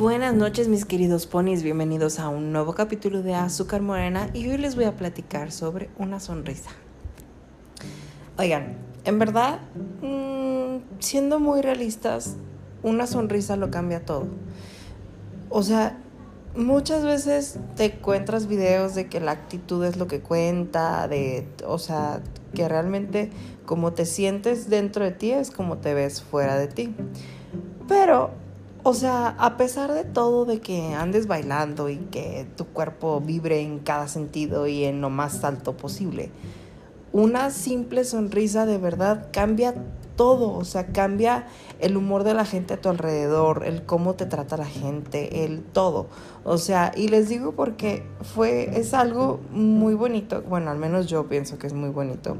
Buenas noches mis queridos ponis, bienvenidos a un nuevo capítulo de Azúcar Morena y hoy les voy a platicar sobre una sonrisa. Oigan, en verdad, mmm, siendo muy realistas, una sonrisa lo cambia todo. O sea, muchas veces te encuentras videos de que la actitud es lo que cuenta, de, o sea, que realmente como te sientes dentro de ti es como te ves fuera de ti. Pero, o sea, a pesar de todo, de que andes bailando y que tu cuerpo vibre en cada sentido y en lo más alto posible, una simple sonrisa de verdad cambia todo, o sea, cambia el humor de la gente a tu alrededor, el cómo te trata la gente, el todo. O sea, y les digo porque fue, es algo muy bonito, bueno, al menos yo pienso que es muy bonito.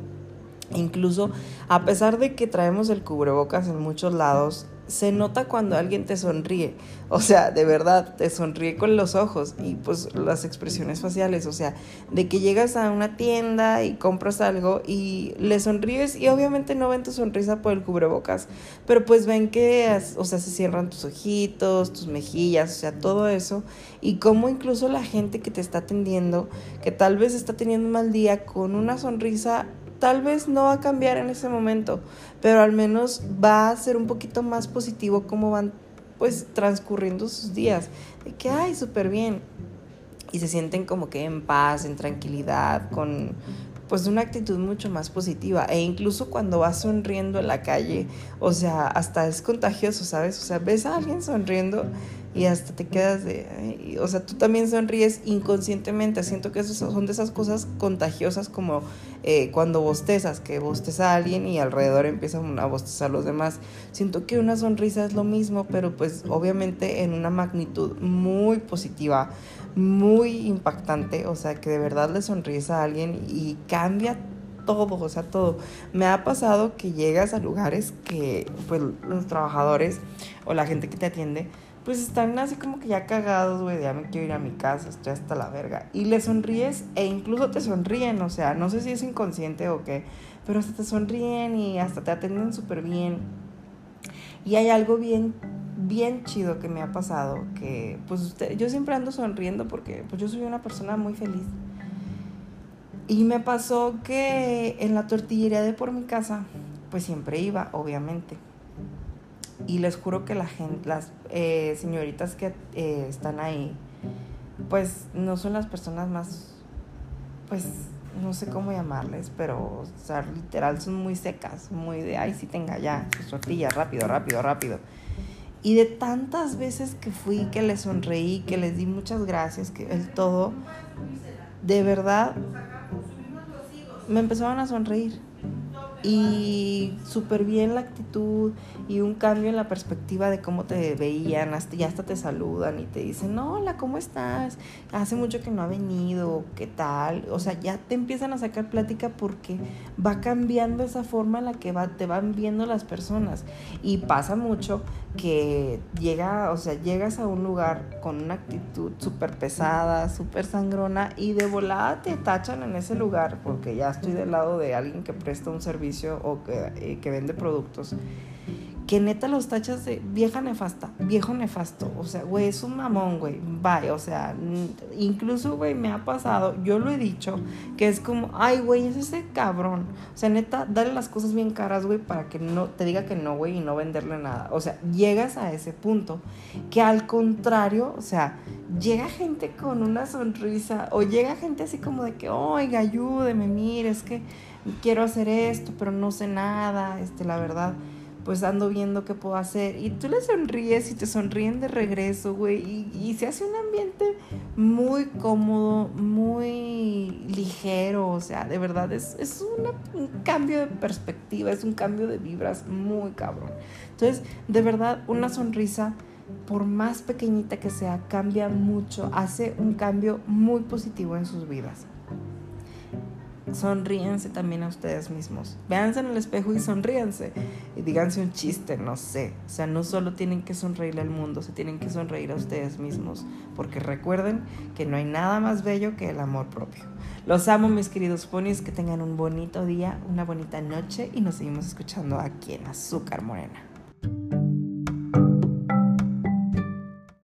Incluso a pesar de que traemos el cubrebocas en muchos lados, se nota cuando alguien te sonríe. O sea, de verdad, te sonríe con los ojos y pues las expresiones faciales. O sea, de que llegas a una tienda y compras algo y le sonríes y obviamente no ven tu sonrisa por el cubrebocas, pero pues ven que, o sea, se cierran tus ojitos, tus mejillas, o sea, todo eso. Y como incluso la gente que te está atendiendo, que tal vez está teniendo un mal día, con una sonrisa tal vez no va a cambiar en ese momento, pero al menos va a ser un poquito más positivo cómo van pues transcurriendo sus días. De que, ay, súper bien. Y se sienten como que en paz, en tranquilidad, con pues una actitud mucho más positiva. E incluso cuando vas sonriendo en la calle, o sea, hasta es contagioso, ¿sabes? O sea, ves a alguien sonriendo y hasta te quedas de, o sea, tú también sonríes inconscientemente. Siento que son de esas cosas contagiosas como eh, cuando bostezas, que bosteza a alguien y alrededor empiezan a bostezar los demás. Siento que una sonrisa es lo mismo, pero pues obviamente en una magnitud muy positiva muy impactante, o sea, que de verdad le sonríes a alguien y cambia todo, o sea, todo. Me ha pasado que llegas a lugares que, pues, los trabajadores o la gente que te atiende, pues están así como que ya cagados, güey, ya me quiero ir a mi casa, estoy hasta la verga. Y le sonríes e incluso te sonríen, o sea, no sé si es inconsciente o qué, pero hasta te sonríen y hasta te atienden súper bien. Y hay algo bien bien chido que me ha pasado, que pues usted, yo siempre ando sonriendo porque pues yo soy una persona muy feliz. Y me pasó que en la tortillería de por mi casa, pues siempre iba, obviamente. Y les juro que la gente, las eh, señoritas que eh, están ahí, pues no son las personas más, pues no sé cómo llamarles, pero, o sea, literal son muy secas, muy de, ay, sí tenga ya, su tortilla, rápido, rápido, rápido. Y de tantas veces que fui, que les sonreí, que les di muchas gracias, que el todo, de verdad, me empezaron a sonreír y súper bien la actitud y un cambio en la perspectiva de cómo te veían, hasta, ya hasta te saludan y te dicen, hola, ¿cómo estás? Hace mucho que no ha venido, ¿qué tal? O sea, ya te empiezan a sacar plática porque va cambiando esa forma en la que va, te van viendo las personas. Y pasa mucho que llega, o sea, llegas a un lugar con una actitud súper pesada, súper sangrona y de volada te tachan en ese lugar porque ya estoy del lado de alguien que presta un servicio o que, eh, que vende productos que neta los tachas de vieja nefasta, viejo nefasto. O sea, güey, es un mamón, güey. Bye. O sea, incluso, güey, me ha pasado, yo lo he dicho, que es como, ay, güey, es ese cabrón. O sea, neta, dale las cosas bien caras, güey, para que no te diga que no, güey, y no venderle nada. O sea, llegas a ese punto que al contrario, o sea, llega gente con una sonrisa o llega gente así como de que, oiga, ayúdeme, mire, es que quiero hacer esto, pero no sé nada, este, la verdad pues ando viendo qué puedo hacer. Y tú le sonríes y te sonríen de regreso, güey. Y, se hace un ambiente muy cómodo, muy ligero. O sea, de verdad es, es un cambio de perspectiva, es un cambio de vibras muy cabrón. Entonces, de verdad, una sonrisa, por más pequeñita que sea, cambia mucho, hace un cambio muy positivo en sus vidas sonríense también a ustedes mismos. Véanse en el espejo y sonríense. Y díganse un chiste, no sé. O sea, no solo tienen que sonreírle al mundo, se tienen que sonreír a ustedes mismos. Porque recuerden que no hay nada más bello que el amor propio. Los amo, mis queridos ponies. Que tengan un bonito día, una bonita noche y nos seguimos escuchando aquí en Azúcar Morena.